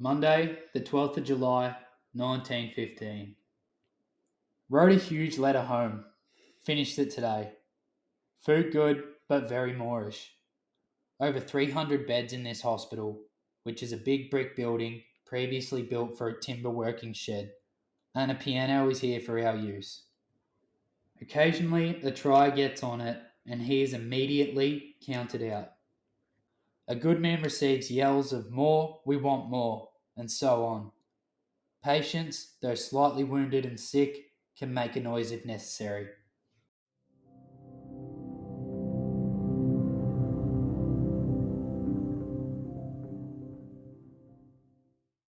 Monday, the 12th of July, 1915. Wrote a huge letter home. Finished it today. Food good, but very Moorish. Over 300 beds in this hospital, which is a big brick building previously built for a timber working shed, and a piano is here for our use. Occasionally, a try gets on it, and he is immediately counted out. A good man receives yells of more, we want more, and so on. Patients, though slightly wounded and sick, can make a noise if necessary.